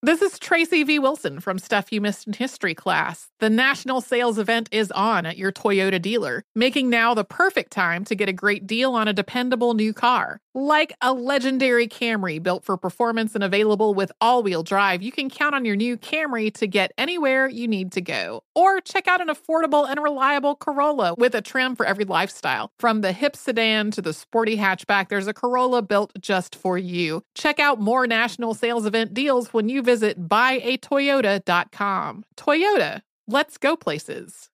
This is Tracy V. Wilson from Stuff You Missed in History class. The national sales event is on at your Toyota dealer, making now the perfect time to get a great deal on a dependable new car. Like a legendary Camry built for performance and available with all wheel drive, you can count on your new Camry to get anywhere you need to go. Or check out an affordable and reliable Corolla with a trim for every lifestyle. From the hip sedan to the sporty hatchback, there's a Corolla built just for you. Check out more national sales event deals when you visit buyatoyota.com. Toyota, let's go places.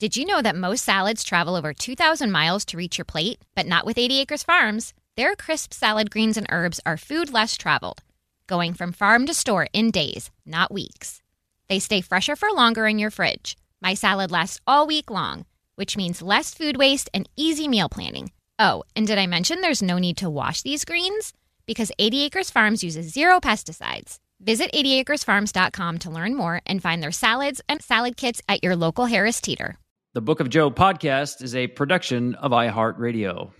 Did you know that most salads travel over 2,000 miles to reach your plate? But not with 80 Acres Farms. Their crisp salad greens and herbs are food less traveled, going from farm to store in days, not weeks. They stay fresher for longer in your fridge. My salad lasts all week long, which means less food waste and easy meal planning. Oh, and did I mention there's no need to wash these greens? Because 80 Acres Farms uses zero pesticides. Visit 80acresfarms.com to learn more and find their salads and salad kits at your local Harris Teeter. The Book of Joe podcast is a production of iHeartRadio.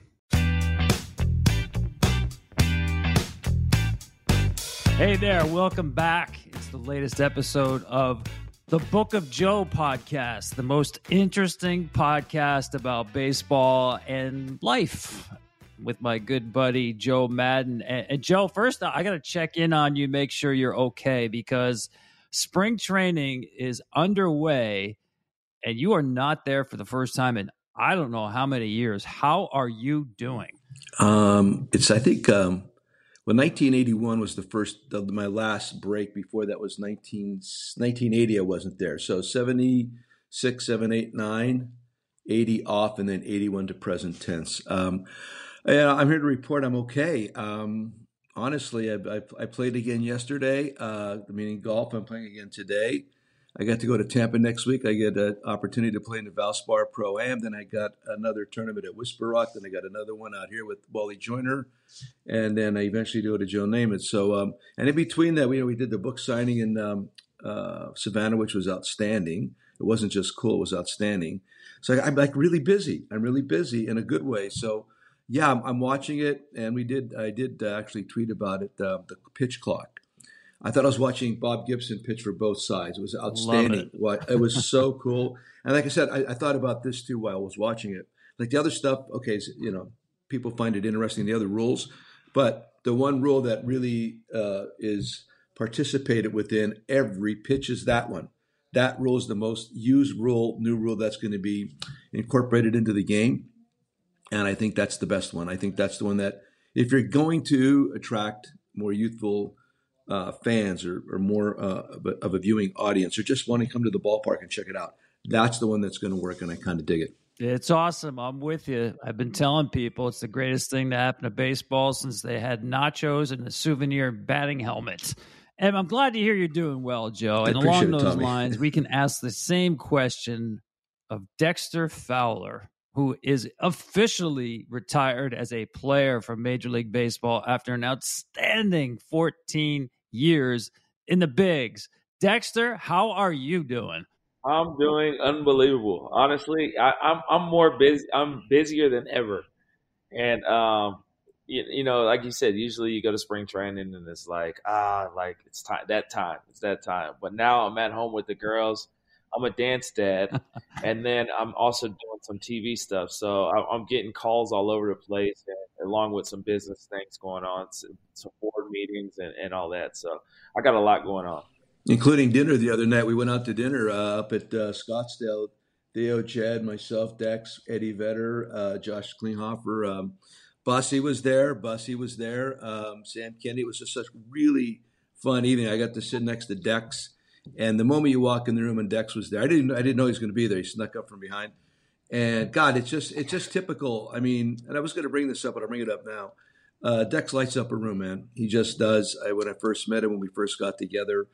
Hey there, welcome back. The latest episode of the Book of Joe podcast, the most interesting podcast about baseball and life with my good buddy Joe Maddon. And, and Joe, first, I got to check in on you, make sure you're okay because spring training is underway and you are not there for the first time in I don't know how many years. How are you doing? Um, it's I think um, well, 1981 was the first uh, my last break. Before that was 19, 1980. I wasn't there. So 76, 7, 8, 9, 80 off, and then 81 to present tense. Um, I'm here to report I'm okay. Um, honestly, I, I, I, played again yesterday, uh, meaning golf. I'm playing again today. I got to go to Tampa next week. I get an opportunity to play in the Valspar Pro Am. Then I got another tournament at Whisper Rock. Then I got another one out here with Wally Joyner, and then I eventually do go to Joe Namath. So, um, and in between that, we you know we did the book signing in um, uh, Savannah, which was outstanding. It wasn't just cool; it was outstanding. So I, am like really busy. I'm really busy in a good way. So yeah, I'm, I'm watching it, and we did. I did uh, actually tweet about it. Uh, the pitch clock. I thought I was watching Bob Gibson pitch for both sides. It was outstanding. It. it. was so cool. And like I said, I, I, thought about this too while I was watching it. Like the other stuff, okay, you know, people find it interesting, the other rules. But the one rule that really uh, is participated within every pitch is that one. That rule is the most used rule, new rule that's going to be incorporated into the game. And I think that's the best one. I think that's the one that, if you're going to attract more youthful uh, fans or, or more uh, of, a, of, a, viewing audience or just want to come to the ballpark and check it out. That's the one that's going to work, and I kind of dig it. It's awesome. I'm with you. I've been telling people it's the greatest thing to happen to baseball since they had nachos and a souvenir batting helmet. And I'm glad to hear you're doing well, Joe. and along those it, lines, we can ask the same question of Dexter Fowler, who is officially retired as a player from Major League Baseball after an outstanding 14 years in the bigs. Dexter, how are you doing? I'm doing unbelievable. Honestly, I, am I'm, I'm more busy. I'm busier than ever, and um, you, you, know, like you said, usually you go to spring training and it's like ah, like it's time that time, it's that time. But now I'm at home with the girls. I'm a dance dad, and then I'm also doing some TV stuff. So I'm getting calls all over the place, and, along with some business things going on, some, some board meetings and, and all that. So I got a lot going on. including dinner the other night. We went out to dinner uh, up at uh, Scottsdale. Theo, Chad, myself, Dex, Eddie Vedder, uh, Josh Klinghoffer. Um, Bussy was there. Bussy was there. Um, Sam Kennedy. It was just such really fun evening. I got to sit next to Dex, and the moment you walk in the room and Dex was there, I didn't I didn't know he was going to be there. He snuck up from behind, and God, it's just it's just typical. I mean, and I was going to bring this up, but I'll bring it up now. Uh, Dex lights up a room, man. He just does. I, when I first met him, when we first got together,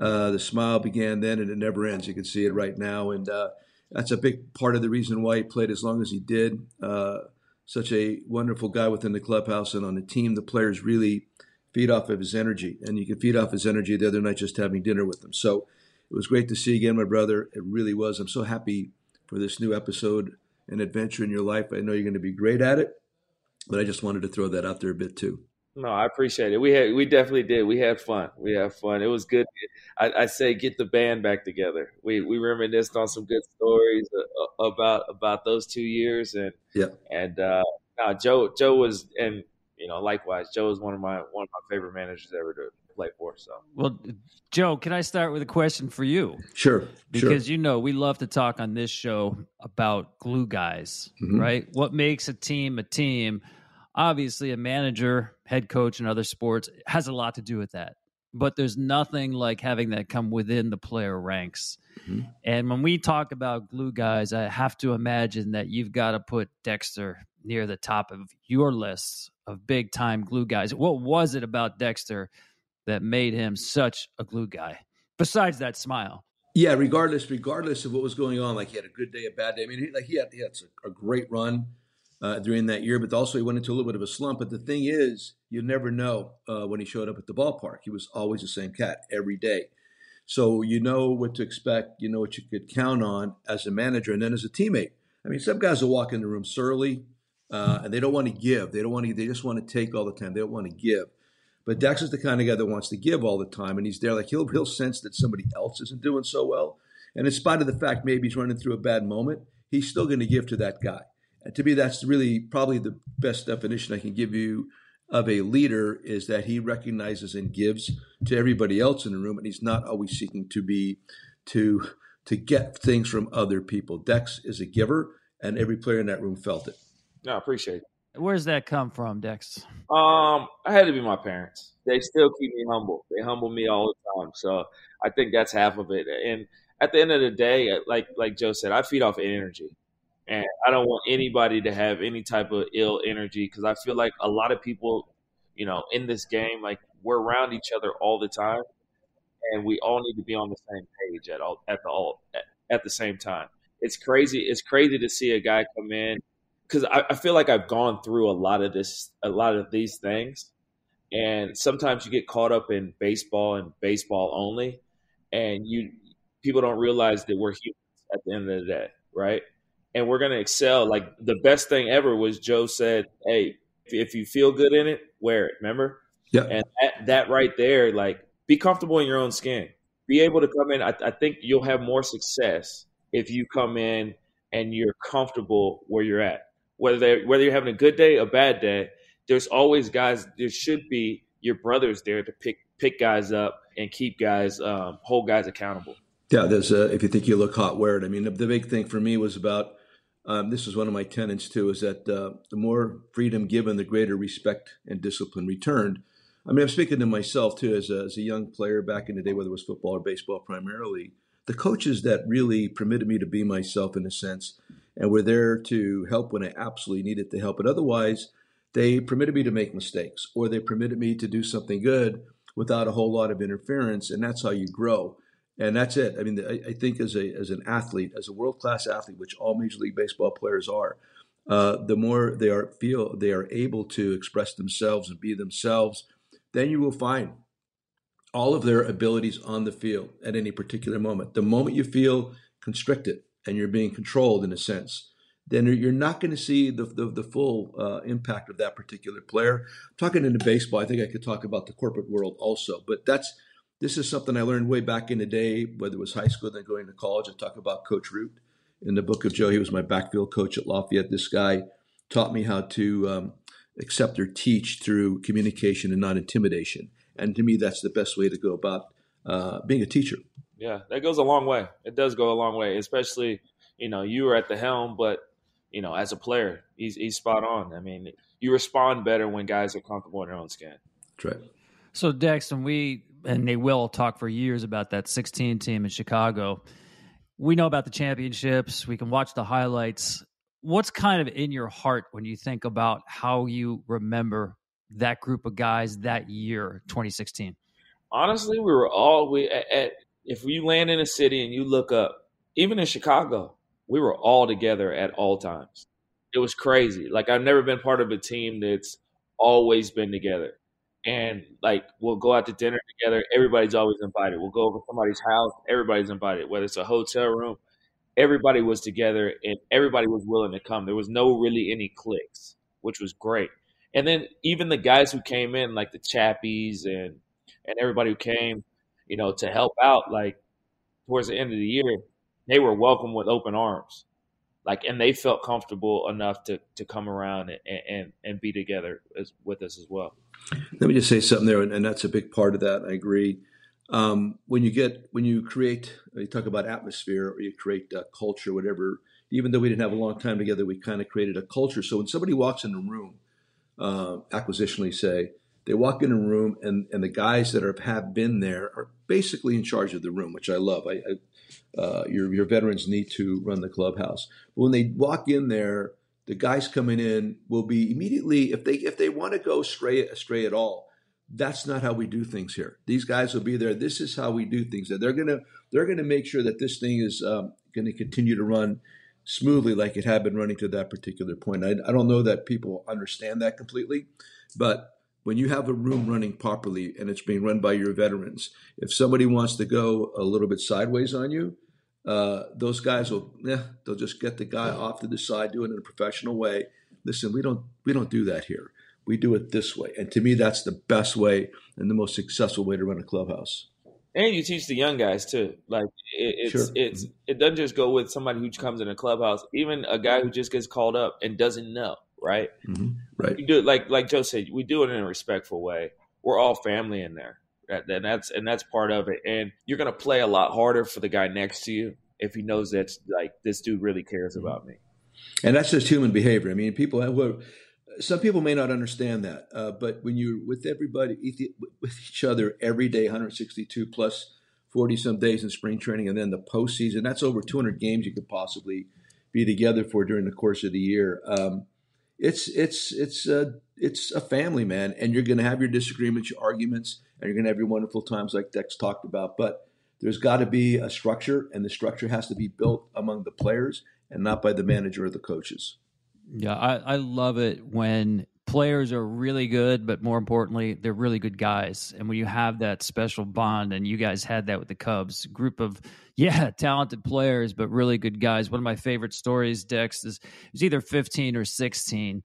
uh, the smile began then, and it never ends. You can see it right now, and uh, that's a big part of the reason why he played as long as he did. Uh, such a wonderful guy within the clubhouse and on the team. The players really feed off of his energy, and you can feed off his energy the other night just having dinner with him. So it was great to see again, my brother. It really was. I'm so happy for this new episode and adventure in your life. I know you're going to be great at it, but I just wanted to throw that out there a bit too. No, I appreciate it. We had we definitely did. We had fun. We had fun. It was good. I, I say get the band back together. We we reminisced on some good stories uh, uh, about about those two years and yeah and uh, now Joe Joe was and you know likewise Joe is one of my one of my favorite managers ever to play for. So well, Joe, can I start with a question for you? Sure, because sure. you know we love to talk on this show about glue guys, mm-hmm. right? What makes a team a team? obviously a manager, head coach in other sports has a lot to do with that. But there's nothing like having that come within the player ranks. Mm-hmm. And when we talk about glue guys, I have to imagine that you've got to put Dexter near the top of your list of big time glue guys. What was it about Dexter that made him such a glue guy? Besides that smile. Yeah, regardless, regardless of what was going on, like he had a good day, a bad day. I mean, he, like he had, he had a, a great run uh, during that year, but also he went into a little bit of a slump. But the thing is, you never know uh, when he showed up at the ballpark. He was always the same cat every day. So you know what to expect, you know what you could count on as a manager and then as a teammate. I mean, some guys will walk in the room surly uh, and they don't want to give. They don't want to. They just want to take all the time. They don't want to give. But Dex is the kind of guy that wants to give all the time, and he's there. Like he'll he'll sense that somebody else isn't doing so well, and in spite of the fact maybe he's running through a bad moment, he's still going to give to that guy. And to me, that's really probably the best definition I can give you of a leader is that he recognizes and gives to everybody else in the room, and he's not always seeking to be to to get things from other people. Dex is a giver, and every player in that room felt it. No, I appreciate it. Where's that come from, Dex? Um, I had to be my parents. They still keep me humble. They humble me all the time. So I think that's half of it. And at the end of the day, like like Joe said, I feed off energy and I don't want anybody to have any type of ill energy because I feel like a lot of people, you know, in this game, like we're around each other all the time, and we all need to be on the same page at all at the all at, at the same time. It's crazy. It's crazy to see a guy come in because I, I feel like I've gone through a lot of this, a lot of these things, and sometimes you get caught up in baseball and baseball only, and you people don't realize that we're humans at the end of the day, right? and we're going to excel. Like the best thing ever was Joe said, "Hey, if you feel good in it, wear it." Remember? Yeah. And that, that right there, like, be comfortable in your own skin. Be able to come in. I, I think you'll have more success if you come in and you're comfortable where you're at. Whether whether you're having a good day, a bad day, there's always guys. There should be your brothers there to pick pick guys up and keep guys, um, hold guys accountable. Yeah, there's a, if you think you look hot, wear it. I mean, the, the big thing for me was about um, this is one of my tenets too, is that uh, the more freedom given, the greater respect and discipline returned. I mean, I'm speaking to myself too, as a, as a young player back in the day, whether it was football or baseball primarily. The coaches that really permitted me to be myself in a sense and were there to help when I absolutely needed the help. But otherwise, they permitted me to make mistakes or they permitted me to do something good without a whole lot of interference. And that's how you grow and that's it. I mean, I, I think as a as an athlete, as a world class athlete, which all Major League Baseball players are, uh, the more they are feel they are able to express themselves and be themselves, then you will find all of their abilities on the field at any particular moment. The moment you feel constricted and you're being controlled in a sense, then you're not going to see the, the, the full uh, impact of that particular player. Talking into baseball, I think I could talk about the corporate world also, but that's this is something I learned way back in the day, whether it was high school, then going to college. I talk about Coach Root in the book of Joe. He was my backfield coach at Lafayette. This guy taught me how to um, accept or teach through communication and not intimidation. And to me, that's the best way to go about uh, being a teacher. Yeah, that goes a long way. It does go a long way, especially you know you were at the helm, but you know as a player, he's he's spot on. I mean, you respond better when guys are comfortable in their own skin. That's right. So Dex, and we and they will talk for years about that 16 team in Chicago. We know about the championships. We can watch the highlights. What's kind of in your heart when you think about how you remember that group of guys that year, 2016? Honestly, we were all we at, at if you land in a city and you look up, even in Chicago, we were all together at all times. It was crazy. Like I've never been part of a team that's always been together. And like we'll go out to dinner together. Everybody's always invited. We'll go over somebody's house. Everybody's invited. Whether it's a hotel room, everybody was together and everybody was willing to come. There was no really any cliques, which was great. And then even the guys who came in, like the Chappies and and everybody who came, you know, to help out, like towards the end of the year, they were welcomed with open arms. Like, and they felt comfortable enough to to come around and and, and be together as, with us as well. Let me just say something there, and, and that's a big part of that. I agree. Um, when you get when you create, you talk about atmosphere or you create culture, whatever. Even though we didn't have a long time together, we kind of created a culture. So when somebody walks in the room, uh, acquisitionally say, they walk in a room and, and the guys that are, have been there are basically in charge of the room, which I love. I, I uh, your, your veterans need to run the clubhouse. But when they walk in there, the guys coming in will be immediately if they if they want to go stray astray at all. That's not how we do things here. These guys will be there. This is how we do things. That They're gonna they're gonna make sure that this thing is um, to continue to run smoothly like it had been running to that particular point. I, I don't know that people understand that completely, but when you have a room running properly and it's being run by your veterans, if somebody wants to go a little bit sideways on you, uh, those guys will, yeah, they'll just get the guy off to the side, do it in a professional way. Listen, we don't we don't do that here. We do it this way, and to me, that's the best way and the most successful way to run a clubhouse. And you teach the young guys too. Like it, it's sure. it's it doesn't just go with somebody who comes in a clubhouse. Even a guy who just gets called up and doesn't know right? Mm-hmm. Right. Do it like like Joe said. We do it in a respectful way. We're all family in there, and that's and that's part of it. And you're gonna play a lot harder for the guy next to you if he knows that like this dude really cares mm-hmm. about me. And that's just human behavior. I mean, people some people may not understand that, uh, but when you're with everybody, with each other every day, 162 plus 40 some days in spring training, and then the postseason, that's over 200 games you could possibly be together for during the course of the year. Um, it's it's it's a it's a family, man, and you're going to have your disagreements, your arguments, and you're going to have your wonderful times like Dex talked about. But there's got to be a structure, and the structure has to be built among the players and not by the manager or the coaches. Yeah, I, I love it when players are really good, but more importantly, they're really good guys. And when you have that special bond, and you guys had that with the Cubs, group of yeah, talented players, but really good guys. One of my favorite stories, Dex, is it was either 15 or 16.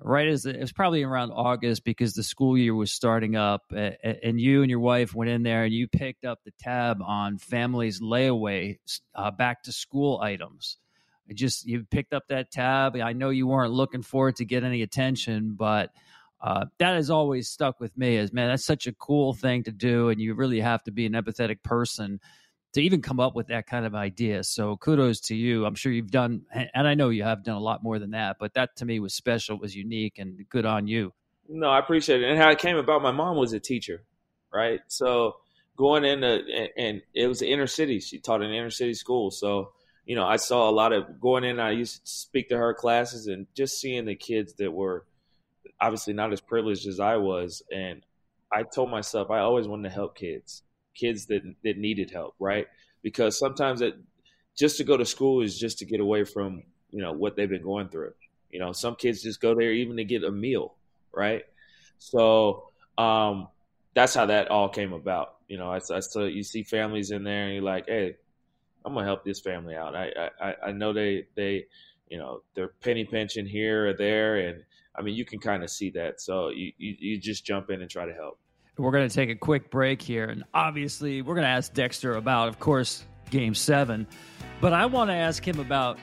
Right as it was probably around August because the school year was starting up, and you and your wife went in there and you picked up the tab on families' layaway uh, back to school items just you picked up that tab. I know you weren't looking for it to get any attention, but uh, that has always stuck with me. As man, that's such a cool thing to do, and you really have to be an empathetic person to even come up with that kind of idea. So kudos to you. I'm sure you've done, and I know you have done a lot more than that, but that to me was special, was unique, and good on you. No, I appreciate it. And how it came about, my mom was a teacher, right? So going into and, and it was the inner city. She taught in inner city school, so you know, I saw a lot of going in. I used to speak to her classes and just seeing the kids that were obviously not as privileged as I was. And I told myself I always wanted to help kids, kids that that needed help, right? Because sometimes it just to go to school is just to get away from you know what they've been going through. You know, some kids just go there even to get a meal, right? So um, that's how that all came about. You know, I, I saw you see families in there, and you're like, hey, I'm gonna help this family out. I I, I know they they you know they're penny pinching here or there, and I mean you can kind of see that. So you, you you just jump in and try to help. We're to take a quick break here, and obviously we're to ask Dexter about, of course, Game Seven, but I want to ask him about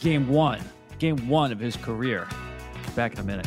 Game One, Game One of his career. Back in a minute.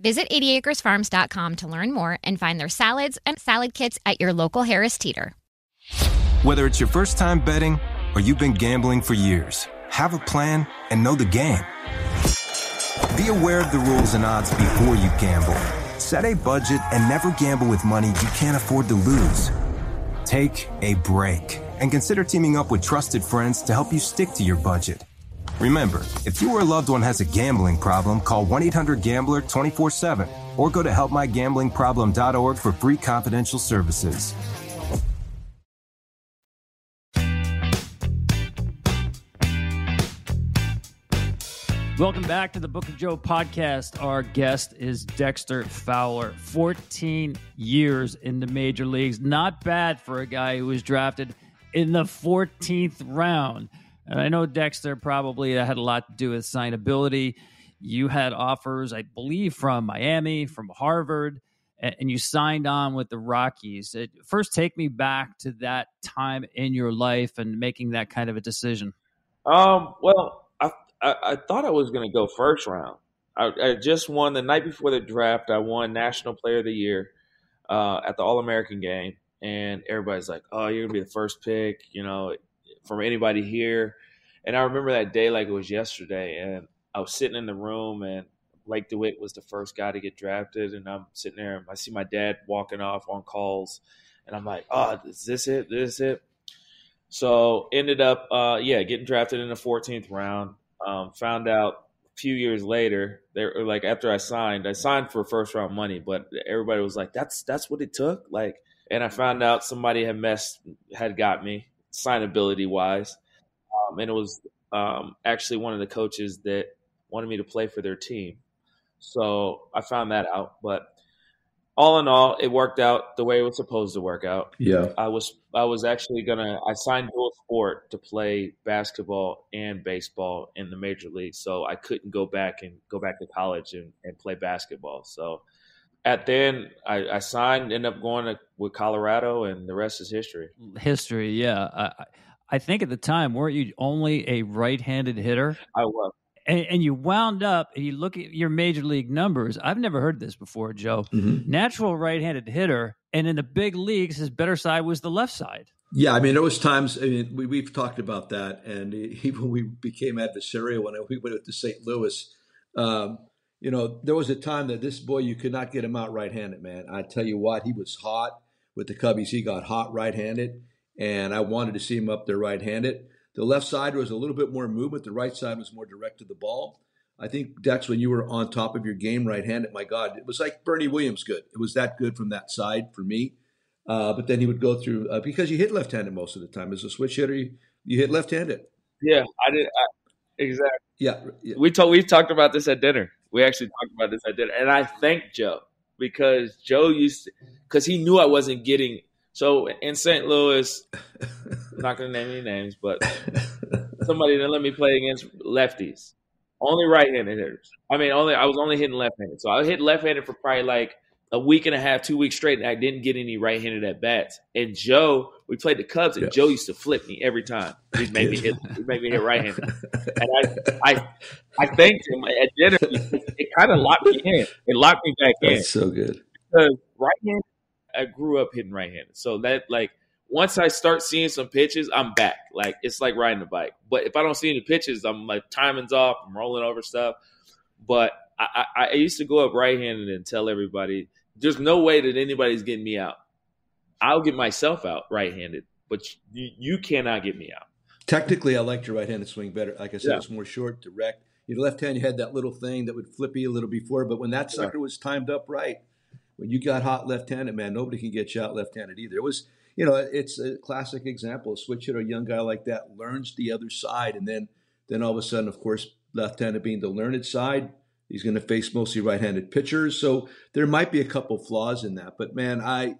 Visit 80acresfarms.com to learn more and find their salads and salad kits at your local Harris Teeter. Whether it's your first time betting or you've been gambling for years, have a plan and know the game. Be aware of the rules and odds before you gamble. Set a budget and never gamble with money you can't afford to lose. Take a break and consider teaming up with trusted friends to help you stick to your budget. Remember, if you or a loved one has a gambling problem, call 1 800 Gambler 24 7 or go to helpmygamblingproblem.org for free confidential services. Welcome back to the Book of Joe podcast. Our guest is Dexter Fowler. 14 years in the major leagues. Not bad for a guy who was drafted in the 14th round. And I know Dexter probably had a lot to do with signability. You had offers, I believe, from Miami, from Harvard, and you signed on with the Rockies. First, take me back to that time in your life and making that kind of a decision. Um, well, I, I thought I was going to go first round. I, I, just won the night before the draft. I won National Player of the Year uh, at the All American game, and everybody's like, "Oh, you're gonna be the first pick," you know, from anybody here. And I remember that day like it was yesterday, and I was sitting in the room, and Blake DeWitt was the first guy to get drafted, and I'm sitting there, and I see my dad walking off on calls, and I'm like, "Oh, is this it? This is it?" So ended up, uh, yeah, getting drafted in the 14th round. Um, found out a few years later, they were like after I signed, I signed for first round money, but everybody was like, "That's that's what it took." Like, and I found out somebody had messed, had got me signability wise, um, and it was um, actually one of the coaches that wanted me to play for their team. So I found that out, but all in all, it worked out the way it was supposed to work out. Yeah, I was I was actually gonna I signed dual sport to play basketball and baseball in the major league, so I couldn't go back and go back to college and, and play basketball. So at then I, I signed, ended up going to, with Colorado, and the rest is history. History, yeah. I, I think at the time, weren't you only a right-handed hitter? I was and, and, you wound up and you look at your major league numbers. I've never heard this before, Joe. Mm-hmm. Natural right-handed hitter, and in the big leagues, his better side was the left side. Yeah, I mean, there was times. I mean, we, have talked about that, and even when we became adversarial when we went to St. Louis, um, you know, there was a time that this boy you could not get him out right-handed. Man, I tell you what, he was hot with the Cubbies. He got hot right-handed, and I wanted to see him up there right-handed. The left side was a little bit more movement. The right side was more direct to the ball. I think Dex, when you were on top of your game right handed. My God, it was like Bernie Williams good. It was that good from that side for me. Uh, but then he would go through uh, because you hit left-handed most of the time. As a switch hitter, you, you hit left-handed. Yeah, I did I, exactly. Yeah, yeah, we talked. We talked about this at dinner. We actually talked about this at dinner, and I thank Joe because Joe used because he knew I wasn't getting. So in St. Louis, I'm not going to name any names, but somebody that let me play against lefties, only right-handed hitters. I mean, only I was only hitting left-handed, so I hit left-handed for probably like a week and a half, two weeks straight, and I didn't get any right-handed at bats. And Joe, we played the Cubs, and Joe used to flip me every time. He made me hit, he made me hit right-handed, and I, I, I thanked him at dinner. It kind of locked me in. It locked me back in. That's so good. Because right-handed, I grew up hitting right-handed, so that like once I start seeing some pitches, I'm back. Like it's like riding a bike. But if I don't see any pitches, I'm like timing's off. I'm rolling over stuff. But I, I, I used to go up right-handed and tell everybody there's no way that anybody's getting me out. I'll get myself out right-handed, but you, you cannot get me out. Technically, I liked your right-handed swing better. Like I said, yeah. it's more short, direct. Your left hand, you had that little thing that would flip you a little before, but when that sucker was timed up right, when you got hot left-handed, man, nobody can get you out left-handed either. It was, you know, it's a classic example. A switch hitter, a young guy like that, learns the other side, and then, then all of a sudden, of course, left-handed being the learned side, He's going to face mostly right-handed pitchers, so there might be a couple flaws in that. But man, I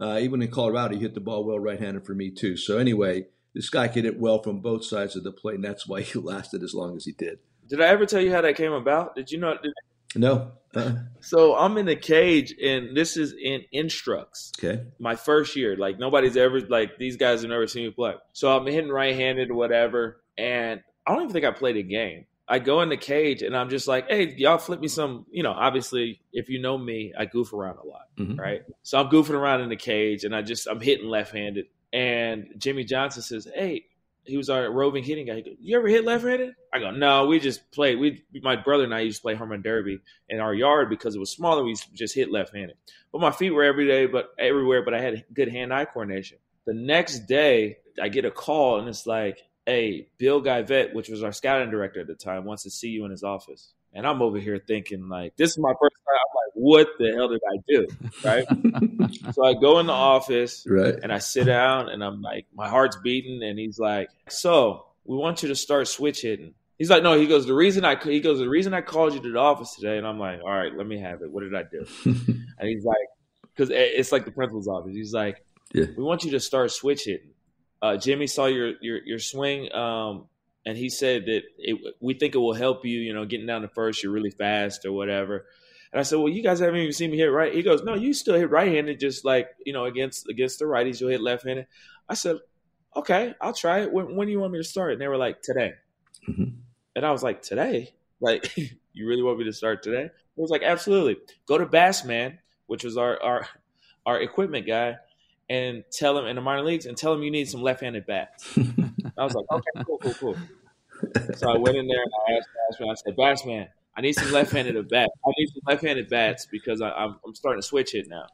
uh, even in Colorado, he hit the ball well right-handed for me too. So anyway, this guy could hit well from both sides of the plate, and that's why he lasted as long as he did. Did I ever tell you how that came about? Did you know? Did, no. Uh-uh. So I'm in the cage, and this is in instructs. Okay. My first year, like nobody's ever like these guys have never seen me play. So I'm hitting right-handed whatever, and I don't even think I played a game. I go in the cage and I'm just like, hey, y'all flip me some, you know, obviously if you know me, I goof around a lot, mm-hmm. right? So I'm goofing around in the cage and I just I'm hitting left handed. And Jimmy Johnson says, Hey, he was our roving hitting guy. He goes, You ever hit left handed? I go, No, we just play. We my brother and I used to play run derby in our yard because it was smaller, we just hit left handed. But my feet were every day, but everywhere, but I had good hand eye coordination. The next day I get a call and it's like, hey, Bill Geivett, which was our scouting director at the time, wants to see you in his office. And I'm over here thinking, like, this is my first time. I'm like, what the hell did I do? Right. so I go in the office right. and I sit down and I'm like, my heart's beating. And he's like, so we want you to start switch hitting. He's like, no, he goes, the reason I, he goes, the reason I called you to the office today. And I'm like, all right, let me have it. What did I do? and he's like, because it's like the principal's office. He's like, yeah. we want you to start switch hitting uh, Jimmy saw your your your swing, um, and he said that it, we think it will help you. You know, getting down to first, you're really fast or whatever. And I said, well, you guys haven't even seen me hit right. He goes, no, you still hit right-handed, just like you know against against the righties, you'll hit left-handed. I said, okay, I'll try it. When, when do you want me to start? And they were like, today. Mm-hmm. And I was like, today? Like, you really want me to start today? He was like, absolutely. Go to Bassman, which was our our our equipment guy, and tell him in the minor leagues and tell him you need some left-handed bats. I was like, okay, cool, cool, cool. So I went in there and I asked Bassman, I said, Bassman, I need some left-handed bats. I need some left-handed bats because I, am I'm, I'm starting to switch it now.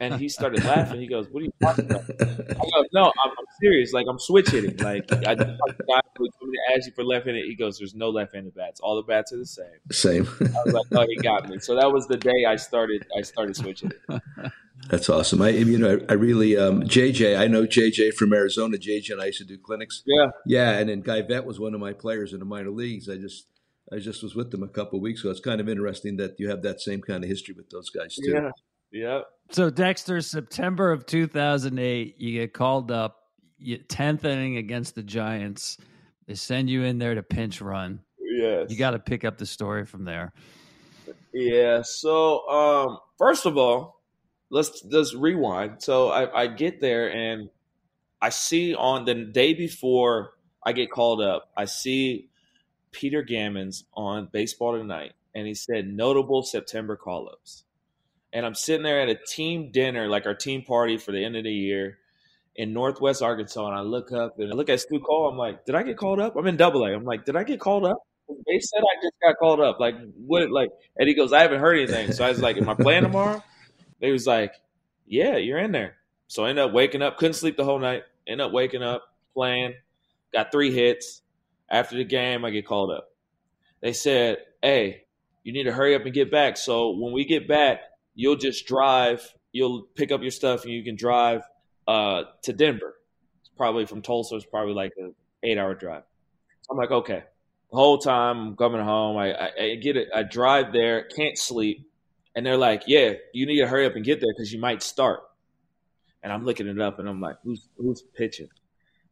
And he started laughing. He goes, "What are you talking about?" I go, "No, I'm, I'm serious. Like I'm switch hitting. Like I just talked to guy who told me to ask you for left-handed." He goes, "There's no left-handed bats. All the bats are the same." Same. I was like, "Oh, he got me." So that was the day I started. I started switching. That's awesome. I, you know, I, I really, um, JJ, I know JJ from Arizona. JJ and I used to do clinics. Yeah. Yeah. And then Geivett was one of my players in the minor leagues. I just, I just was with them a couple weeks ago. It's kind of interesting that you have that same kind of history with those guys too. Yeah. Yeah. So Dexter, September of 2008, you get called up, 10th inning against the Giants. They send you in there to pinch run. Yes. You got to pick up the story from there. Yeah. So, um, first of all, let's let's rewind. So I, I get there and I see on the day before I get called up, I see Peter Gammons on Baseball Tonight, and he said notable September call ups. And I'm sitting there at a team dinner, like our team party for the end of the year in Northwest Arkansas, and I look up and I look at Stu Cole. I'm like, did I get called up? I'm in Double A. I'm like, did I get called up? They said I just got called up. Like what? Like, and he goes, I haven't heard anything. So I was like, am I playing tomorrow? He was like, "Yeah, you're in there." So I ended up waking up, couldn't sleep the whole night. End up waking up, playing, got three hits. After the game, I get called up. They said, "Hey, you need to hurry up and get back. So when we get back, you'll just drive. you'll pick up your stuff and you can drive uh, to Denver. It's probably from Tulsa. It's probably like an eight hour drive. I'm like, okay. The whole time I'm coming home, I, I, I get it. I drive there, can't sleep, and they're like, "Yeah, you need to hurry up and get there because you might start." And I'm looking it up, and I'm like, "Who's who's pitching?"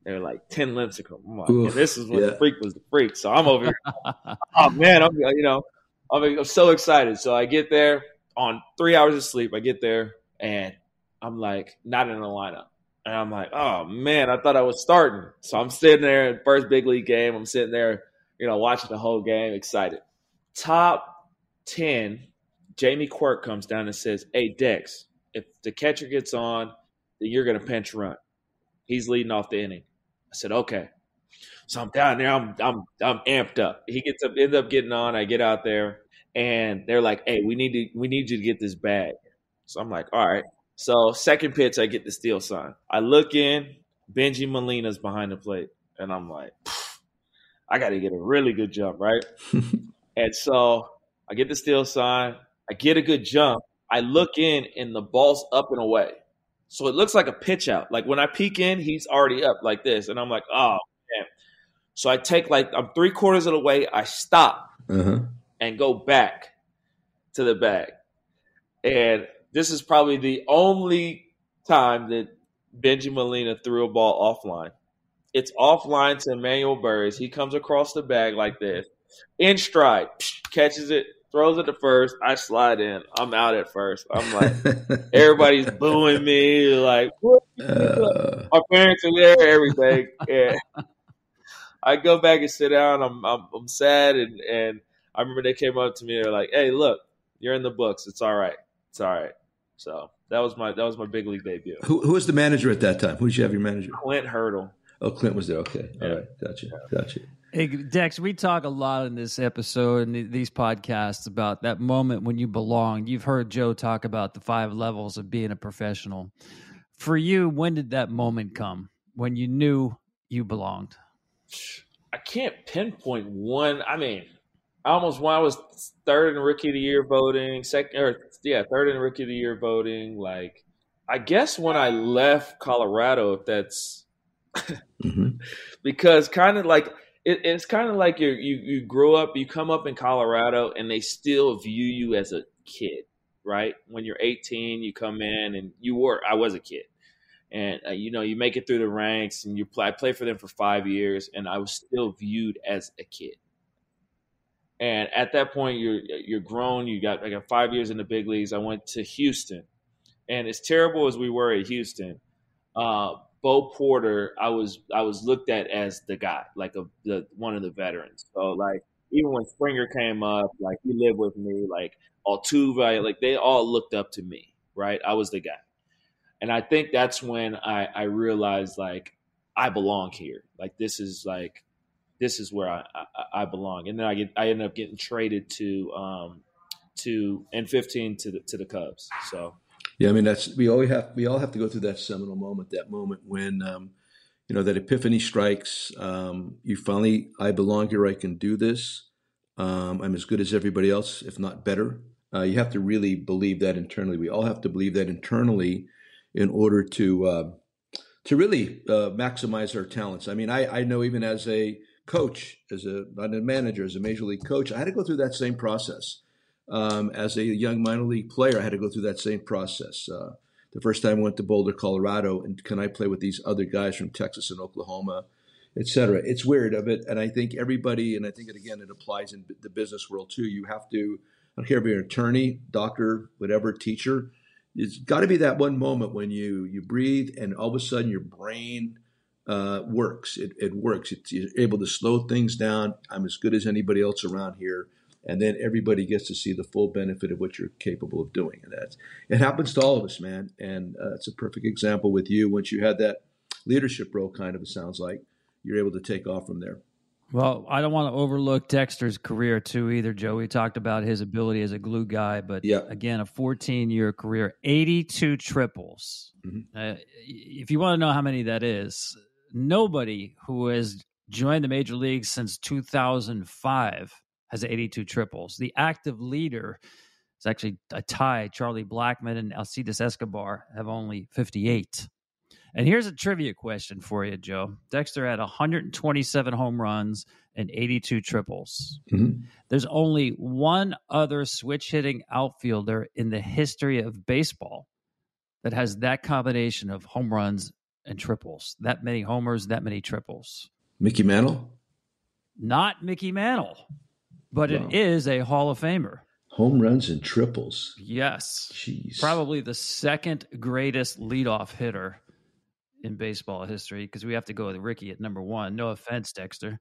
They're like Tim Lincecum. I'm like, Oof, this is when yeah. the freak was the freak. So I'm over here. oh man, I'm you know, I'm, I'm so excited. So I get there on three hours of sleep. I get there and I'm like not in the lineup. And I'm like, oh man, I thought I was starting. So I'm sitting there in first big league game. I'm sitting there, you know, watching the whole game, excited. Top 10, Jamie Quirk comes down and says, Hey, Dex, if the catcher gets on, then you're going to pinch run. He's leading off the inning. I said, okay. So I'm down there. I'm I'm I'm amped up. He gets up, ends up getting on. I get out there, and they're like, "Hey, we need to we need you to get this bag." So I'm like, "All right." So second pitch, I get the steal sign. I look in, Bengie Molina's behind the plate, and I'm like, I got to get a really good jump, right? and so I get the steal sign. I get a good jump. I look in, and the ball's up and away. So it looks like a pitch out. Like when I peek in, he's already up like this, and I'm like, oh man. So I take like I'm three quarters of the way. I stop uh-huh. and go back to the bag, and this is probably the only time that Bengie Molina threw a ball offline. It's offline to Emmanuel Burriss. He comes across the bag like this, in stride, catches it, throws it to first. I slide in. I'm out at first. I'm like, everybody's booing me. Like, uh, my parents are there, everything. And I go back and sit down. I'm I'm, I'm sad, and and I remember they came up to me. They're like, "Hey, look, you're in the books. It's all right. It's all right." So that was my that was my big league debut. Who, who was the manager at that time? Who did you have your manager? Clint Hurdle. Oh, Clint was there. Okay, all yeah. right, gotcha, gotcha. Hey Dex, we talk a lot in this episode and these podcasts about that moment when you belong. You've heard Joe talk about the five levels of being a professional. For you, when did that moment come when you knew you belonged? I can't pinpoint one. I mean, I almost when I was third in rookie of the year voting, second or yeah, third in rookie of the year voting. Like, I guess when I left Colorado, if that's mm-hmm. because kind of like it, it's kind of like you you grow up, you come up in Colorado, and they still view you as a kid, right? When you're 18, you come in, and you were I was a kid, and uh, you know you make it through the ranks, and you play. I for them for five years, and I was still viewed as a kid. And at that point, you're you're grown. You got I got five years in the big leagues. I went to Houston, and as terrible as we were at Houston, uh, Bo Porter, I was I was looked at as the guy, like a the one of the veterans. So like even when Springer came up, like he lived with me, like Altuve, like they all looked up to me, right? I was the guy, and I think that's when I I realized like I belong here. Like this is like this is where I, I, I belong. And then I get I ended up getting traded to um to N fifteen to the to the Cubs. So yeah, I mean that's we all have we all have to go through that seminal moment, that moment when um, you know that epiphany strikes. Um, you finally, I belong here. I can do this. Um, I'm as good as everybody else, if not better. Uh, you have to really believe that internally. We all have to believe that internally in order to uh, to really uh, maximize our talents. I mean, I, I know even as a coach, as a not a manager, as a major league coach, I had to go through that same process um, as a young minor league player, I had to go through that same process. Uh, the first time I went to Boulder, Colorado, and can I play with these other guys from Texas and Oklahoma, et cetera? It's weird of it, and I think everybody, and I think it again, it applies in the business world too. You have to, I don't care if you're an attorney, doctor, whatever, teacher. It's got to be that one moment when you you breathe, and all of a sudden your brain uh, works. It, it works. It's, you're able to slow things down. I'm as good as anybody else around here and then everybody gets to see the full benefit of what you're capable of doing. And that's it happens to all of us, man. And uh, it's a perfect example with you. Once you had that leadership role, kind of it sounds like you're able to take off from there. Well, I don't want to overlook Dexter's career too either, Joe. We talked about his ability as a glue guy, but yeah. again, a 14 year career, 82 triples. Mm-hmm. Uh, if you want to know how many that is, nobody who has joined the major leagues since 2005 has 82 triples. The active leader is actually a tie. Charlie Blackmon and Alcides Escobar have only 58. And here's a trivia question for you, Joe. Dexter had 127 home runs and 82 triples. Mm-hmm. There's only one other switch hitting outfielder in the history of baseball that has that combination of home runs and triples. That many homers, that many triples. Mickey Mantle? Not Mickey Mantle, but wow. it is a Hall of Famer. Home runs and triples. Yes. Jeez. Probably the second greatest leadoff hitter in baseball history because we have to go with Rickey at number one. No offense, Dexter.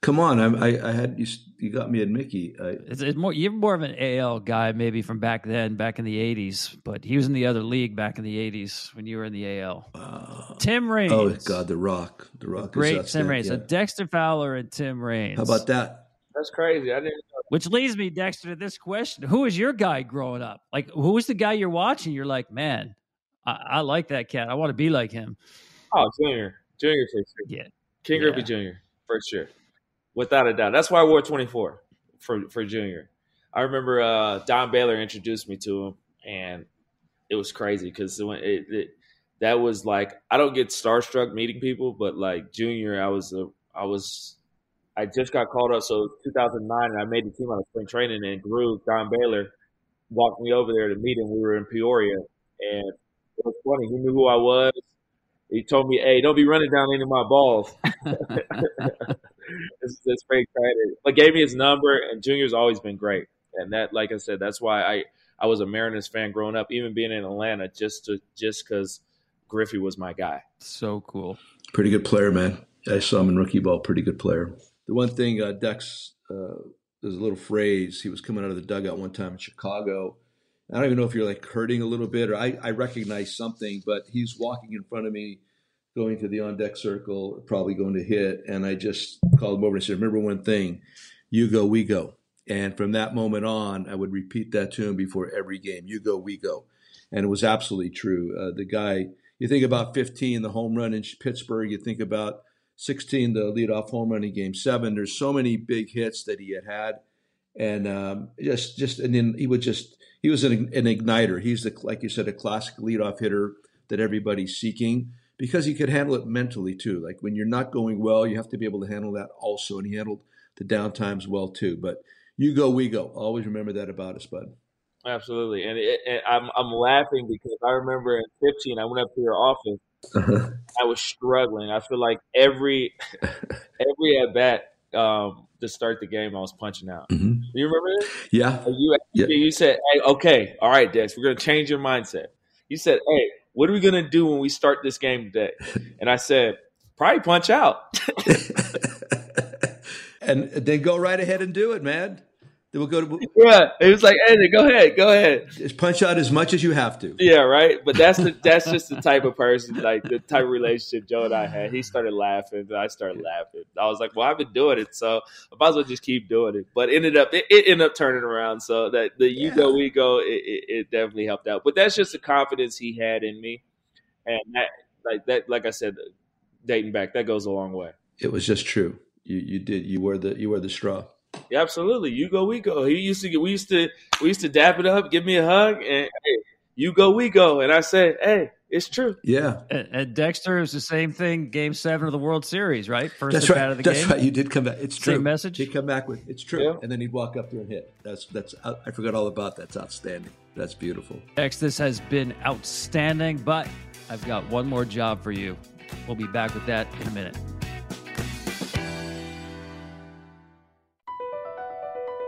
Come on, I, I, I had you. You got me at Mickey. I, it's, it's, more. You're more of an AL guy, maybe from back then, back in the '80s. But he was in the other league back in the '80s when you were in the AL. Uh, Tim Raines. Oh God, the Rock, the Rock. Great Tim Raines. Yeah. So Dexter Fowler and Tim Raines. How about that? That's crazy. I didn't. Know. Which leads me, Dexter, to this question: Who was your guy growing up? Like, who was the guy you're watching? You're like, man, I, I like that cat. I want to be like him. Oh, Junior. Junior for sure. Yeah. King yeah. Griffey Jr. for sure. Without a doubt. That's why I wore 24 for, for Junior. I remember uh, Don Baylor introduced me to him, and it was crazy because it, it, it, that was like I don't get starstruck meeting people, but like Junior, I was a, I was I just got called up. So 2009, and I made the team out of spring training, and Groove Don Baylor walked me over there to meet him. We were in Peoria, and it was funny. He knew who I was he told me, "Hey, don't be running down any of my balls." it's, it's very excited. But gave me his number, and Junior's always been great. And that, like I said, that's why I I was a Mariners fan growing up, even being in Atlanta, just to just because Griffey was my guy. So cool. Pretty good player, man. I saw him in rookie ball. Pretty good player. The one thing, uh, Dex, uh, there's a little phrase. He was coming out of the dugout one time in Chicago I don't even know if you're like hurting a little bit or I, I recognize something, but he's walking in front of me, going to the on deck circle, probably going to hit. And I just called him over and said, Remember one thing, you go, we go. And from that moment on, I would repeat that to him before every game you go, we go. And it was absolutely true. Uh, the guy, you think about 15, the home run in Pittsburgh, you think about 16, the leadoff home run in game seven. There's so many big hits that he had had. And um, just, just, and then he would just, he was an, an igniter. He's the, like you said, a classic leadoff hitter that everybody's seeking because he could handle it mentally too. Like when you're not going well, you have to be able to handle that also. And he handled the downtimes well too. But you go, we go. Always remember that about us, bud. Absolutely. And, it, and I'm, I'm laughing because I remember in 15, I went up to your office. Uh-huh. I was struggling. I feel like every every at bat um, to start the game, I was punching out. Mm-hmm. You remember this? Yeah. You yeah. you said, "Hey, okay, all right, Dex, we're gonna change your mindset." You said, "Hey, what are we gonna do when we start this game today?" And I said, "Probably punch out." and then go right ahead and do it, man. We'll go to yeah. It was like, hey, go ahead, go ahead. Just punch out as much as you have to. Yeah, right. But that's the that's just the type of person, like the type of relationship Joe and I had. He started laughing, and I started laughing. I was like, well, I've been doing it, so I might as well just keep doing it. But ended up it, it ended up turning around. So that the you yeah. go, we go, it, it, it definitely helped out. But that's just the confidence he had in me, and that like that, like I said, dating back, that goes a long way. It was just true. You you did you were the you were the straw. Yeah, absolutely. You go, we go. He used to get, we used to we used to dap it up, give me a hug, and hey, you go, we go. And I said, hey, it's true. Yeah. And, and Dexter is the same thing. Game seven of the World Series, right? First that's right. that's game. That's right. You did come back. It's true. Same message. He'd come back with it's true, yeah. and then he'd walk up there and hit. That's that's. I forgot all about that. That's outstanding. That's beautiful. Dex, this has been outstanding, but I've got one more job for you. We'll be back with that in a minute.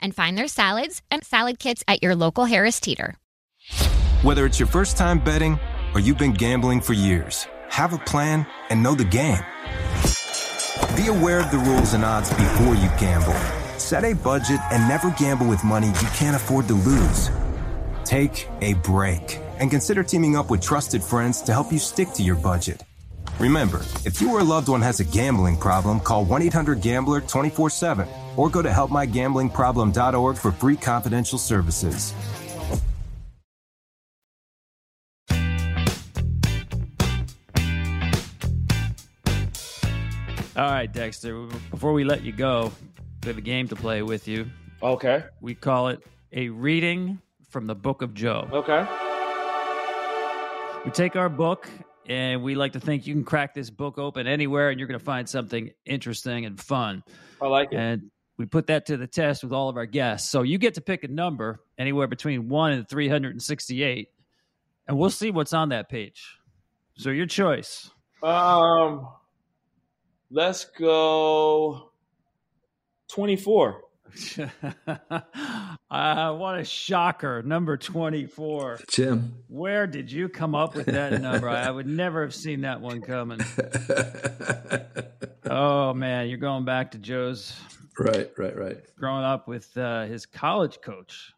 and find their salads and salad kits at your local Harris Teeter. Whether it's your first time betting or you've been gambling for years, have a plan and know the game. Be aware of the rules and odds before you gamble. Set a budget and never gamble with money you can't afford to lose. Take a break and consider teaming up with trusted friends to help you stick to your budget. Remember, if you or a loved one has a gambling problem, call 1 800 Gambler 24 7 or go to helpmygamblingproblem.org for free confidential services. All right, Dexter, before we let you go, we have a game to play with you. Okay. We call it a reading from the book of Joe. Okay. We take our book and we like to think you can crack this book open anywhere and you're going to find something interesting and fun. I like it. And we put that to the test with all of our guests. So you get to pick a number anywhere between 1 and 368 and we'll see what's on that page. So your choice. Um let's go 24. uh, what a shocker. Number 24. Jim. Where did you come up with that number? I would never have seen that one coming. oh, man. You're going back to Joe's. Right, right, right. Growing up with uh, his college coach.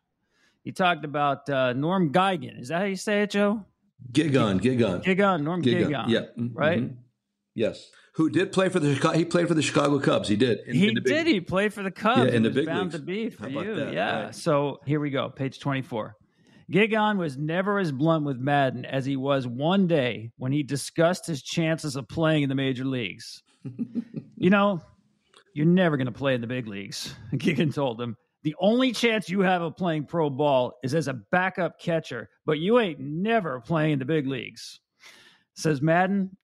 He talked about uh, Norm Geigen. Is that how you say it, Joe? Gigon, Gigon. Gigon, Norm Gigon. Gigon. Yeah. Mm-hmm. Right? Yes who did play for the Chicago. he played for the Chicago Cubs. He did. In, he in did. He played for the Cubs. Yeah, in the big bound leagues. to be for you. That? Yeah. Right. So here we go. Page twenty four. Gigon was never as blunt with Maddon as he was one day when he discussed his chances of playing in the major leagues. you know, you're never going to play in the big leagues. Gigon told him. The only chance you have of playing pro ball is as a backup catcher, but you ain't never playing in the big leagues. Says Maddon,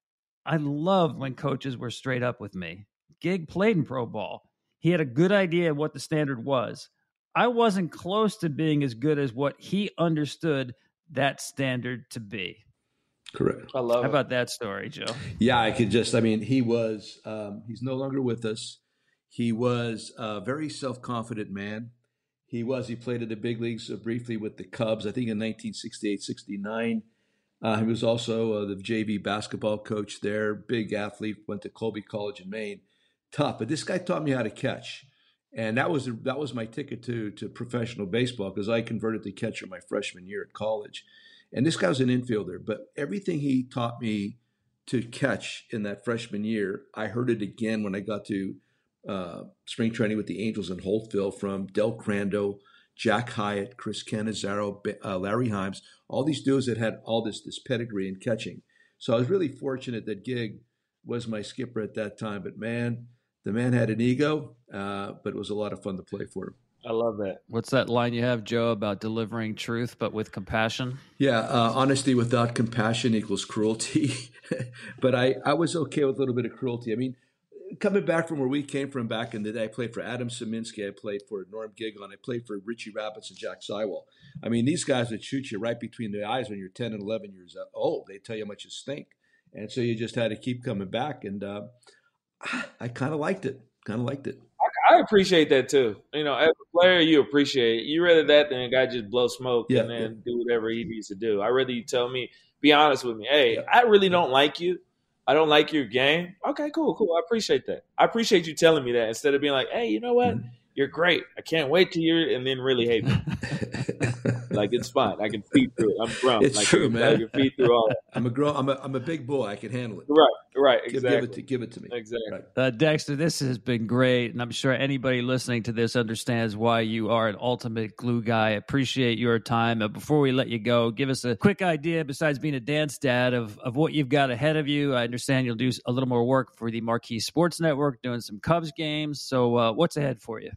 I loved when coaches were straight up with me. Gig played in pro ball. He had a good idea of what the standard was. I wasn't close to being as good as what he understood that standard to be. Correct. I love How it. about that story, Joe? Yeah, I could just, I mean, he was, um, he's no longer with us. He was a very self confident man. He was, he played at the big leagues uh, briefly with the Cubs, I think in 1968 69. Uh, he was also uh, the JV basketball coach there. Big athlete. Went to Colby College in Maine. Tough, but this guy taught me how to catch, and that was that was my ticket to to professional baseball because I converted to catcher my freshman year at college. And this guy was an infielder, but everything he taught me to catch in that freshman year, I heard it again when I got to uh, spring training with the Angels in Holtville from Del Crandall, Jack Hiatt, Chris Cannizzaro, uh, Larry Himes, all these dudes that had all this this pedigree in catching. So I was really fortunate that Gig was my skipper at that time. But man, the man had an ego, uh, but it was a lot of fun to play for him. I love that. What's that line you have, Joe, about delivering truth but with compassion? Yeah, uh, honesty without compassion equals cruelty. but I, I was okay with a little bit of cruelty. I mean, coming back from where we came from back in the day, I played for Adam Saminsky, I played for Norm Gigon, I played for Richie Rabbits and Jack Seiwell. I mean, these guys would shoot you right between the eyes when you're 10 and 11 years old. They tell you how much you stink. And so you just had to keep coming back. And uh, I kind of liked it. Kind of liked it. I, I appreciate that too. You know, as a player, you appreciate it. You rather that than a guy just blow smoke yeah, and then yeah. do whatever he needs to do. I rather you tell me, be honest with me. Hey, yeah. I really don't like you. I don't like your game. Okay, cool, cool. I appreciate that. I appreciate you telling me that instead of being like, hey, you know what? Mm-hmm you're great. I can't wait to hear it and then really hate me. like it's fine. I can feed through it. I'm grown. It's like, true, man. I can feed through all that. I'm a grown. I'm a, I'm a big boy. I can handle it. Right. Right. Exactly. Give, give it to give it to me. Exactly. Right. Uh, Dexter, this has been great, and I'm sure anybody listening to this understands why you are an ultimate glue guy. Appreciate your time. Uh, before we let you go, give us a quick idea, besides being a dance dad, of of what you've got ahead of you. I understand you'll do a little more work for the Marquee Sports Network, doing some Cubs games. So, uh, what's ahead for you?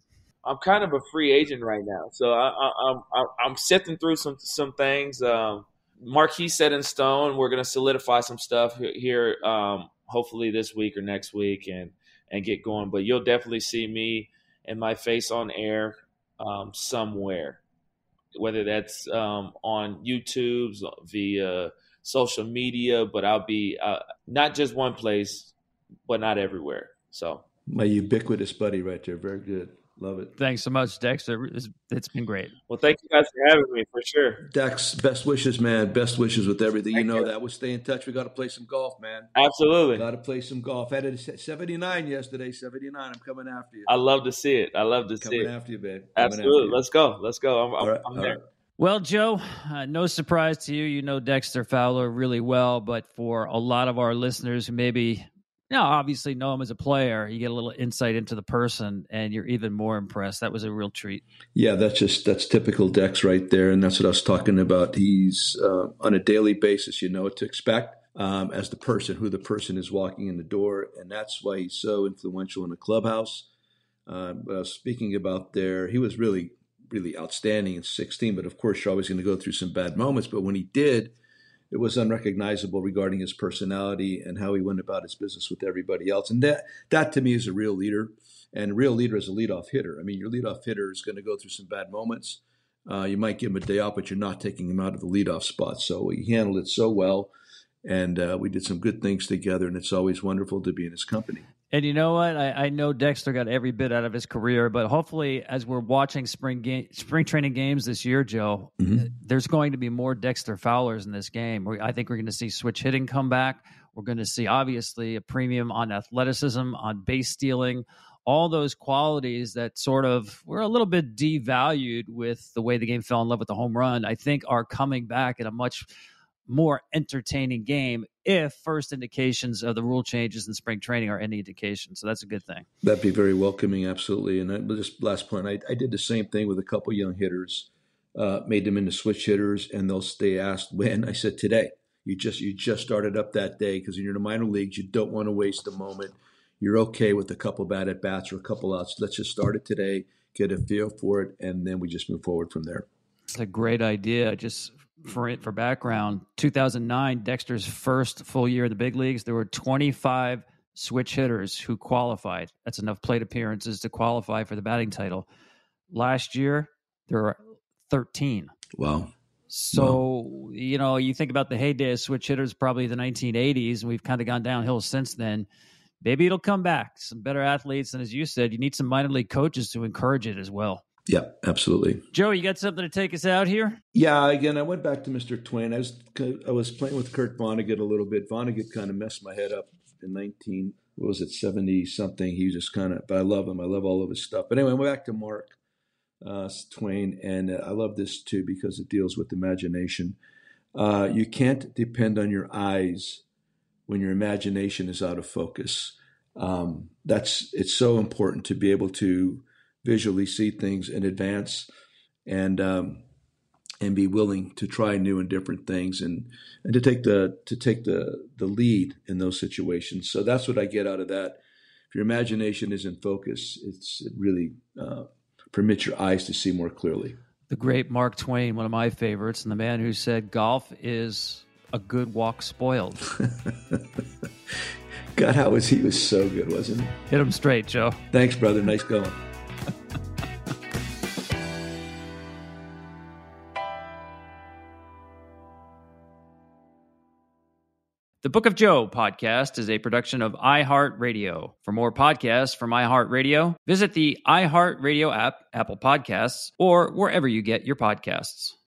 I'm kind of a free agent right now, so I, am I'm, I'm sifting through some some things. Um, Marquee set in stone. We're going to solidify some stuff here, um, hopefully this week or next week, and and get going. But you'll definitely see me and my face on air um, somewhere, whether that's um, on YouTube via social media. But I'll be uh, not just one place, but not everywhere. So my ubiquitous buddy right there, very good. Love it. Thanks so much, Dexter. it's been great. Well, thank you guys for having me for sure. Dex, best wishes, man. Best wishes with everything. Thank you know you. that. We'll stay in touch. We got to play some golf, man. Absolutely. Got to play some golf. I had a 79 yesterday. 79. I'm coming after you. I love to see it. I love to coming see it. Coming after you, babe. Absolutely. You. Let's go. Let's go. I'm, I'm, right. I'm there. Right. Well, Joe, uh, no surprise to you. You know Dexter Fowler really well, but for a lot of our listeners who maybe now, obviously know him as a player. You get a little insight into the person, and you're even more impressed. That was a real treat. Yeah, that's just that's typical Dex right there, and that's what I was talking about. He's uh, on a daily basis. You know what to expect um, as the person, who the person is walking in the door, and that's why he's so influential in the clubhouse. Uh, but I was speaking about there, he was really, really outstanding in 16. But of course, you're always going to go through some bad moments. But when he did it was unrecognizable regarding his personality and how he went about his business with everybody else. And that that to me is a real leader. And a real leader is a leadoff hitter. I mean, your leadoff hitter is going to go through some bad moments. Uh, you might give him a day off, but you're not taking him out of the leadoff spot. So he handled it so well, and uh, we did some good things together. And it's always wonderful to be in his company. And you know what? I, I, know Dexter got every bit out of his career, but hopefully, as we're watching spring game, spring training games this year, Joe, mm-hmm. there's going to be more Dexter Fowlers in this game. I think we're going to see switch hitting come back. We're going to see obviously a premium on athleticism, on base stealing, all those qualities that sort of were a little bit devalued with the way the game fell in love with the home run. I think are coming back in a much more entertaining game if first indications of the rule changes in spring training are any indication. So that's a good thing. That'd be very welcoming, absolutely. And I, just last point, I, I, did the same thing with a couple young hitters, uh, made them into switch hitters, and they'll stay asked when. I said today. You just you just started up that day because you're in the minor leagues. You don't want to waste a moment. You're okay with a couple bad at bats or a couple outs. Let's just start it today, get a feel for it, and then we just move forward from there. It's a great idea. I just for it for background, 2009, Dexter's first full year in the big leagues, there were 25 switch hitters who qualified. That's enough plate appearances to qualify for the batting title. Last year, there were 13. Wow. So, wow. you know, you think about the heyday of switch hitters, probably the 1980s, and we've kind of gone downhill since then. Maybe it'll come back. Some better athletes. And as you said, you need some minor league coaches to encourage it as well. Yeah, absolutely. Joe, you got something to take us out here? Yeah, again, I went back to Mr. Twain. I was I was playing with Kurt Vonnegut a little bit. Vonnegut kind of messed my head up in 19, what was it, 70 something. He just kind of, but I love him. I love all of his stuff. But anyway, I went back to Mark uh, Twain, and uh, I love this too because it deals with imagination. Uh, you can't depend on your eyes when your imagination is out of focus. Um, that's it's so important to be able to visually see things in advance and um, and be willing to try new and different things and and to take the to take the the lead in those situations. So that's what I get out of that. If your imagination is in focus, it's it really uh, permits your eyes to see more clearly. The great Mark Twain, one of my favorites, and the man who said golf is a good walk spoiled. God, how was he? was so good, wasn't he? Hit him straight, Joe. Thanks, brother. Nice going. The Book of Joe podcast is a production of iHeartRadio. For more podcasts from iHeartRadio, visit the iHeartRadio app, Apple Podcasts, or wherever you get your podcasts.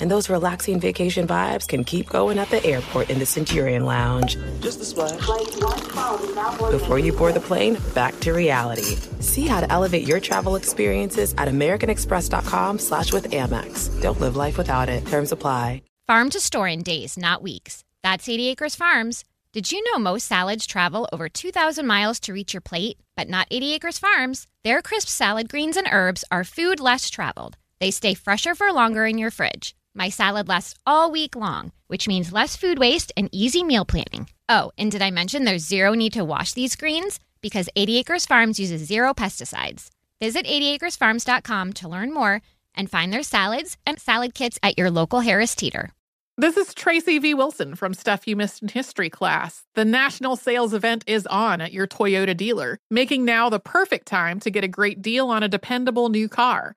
And those relaxing vacation vibes can keep going at the airport in the Centurion Lounge. Just a splash. Before you board the plane, back to reality. See how to elevate your travel experiences at americanexpress.com slash with Amex. Don't live life without it. Terms apply. Farm to store in days, not weeks. That's 80 Acres Farms. Did you know most salads travel over 2,000 miles to reach your plate? But not 80 Acres Farms. Their crisp salad greens and herbs are food less traveled. They stay fresher for longer in your fridge. My salad lasts all week long, which means less food waste and easy meal planning. Oh, and did I mention there's zero need to wash these greens? Because 80 Acres Farms uses zero pesticides. Visit 80acresfarms.com to learn more and find their salads and salad kits at your local Harris Teeter. This is Tracy V. Wilson from Stuff You Missed in History class. The national sales event is on at your Toyota dealer, making now the perfect time to get a great deal on a dependable new car.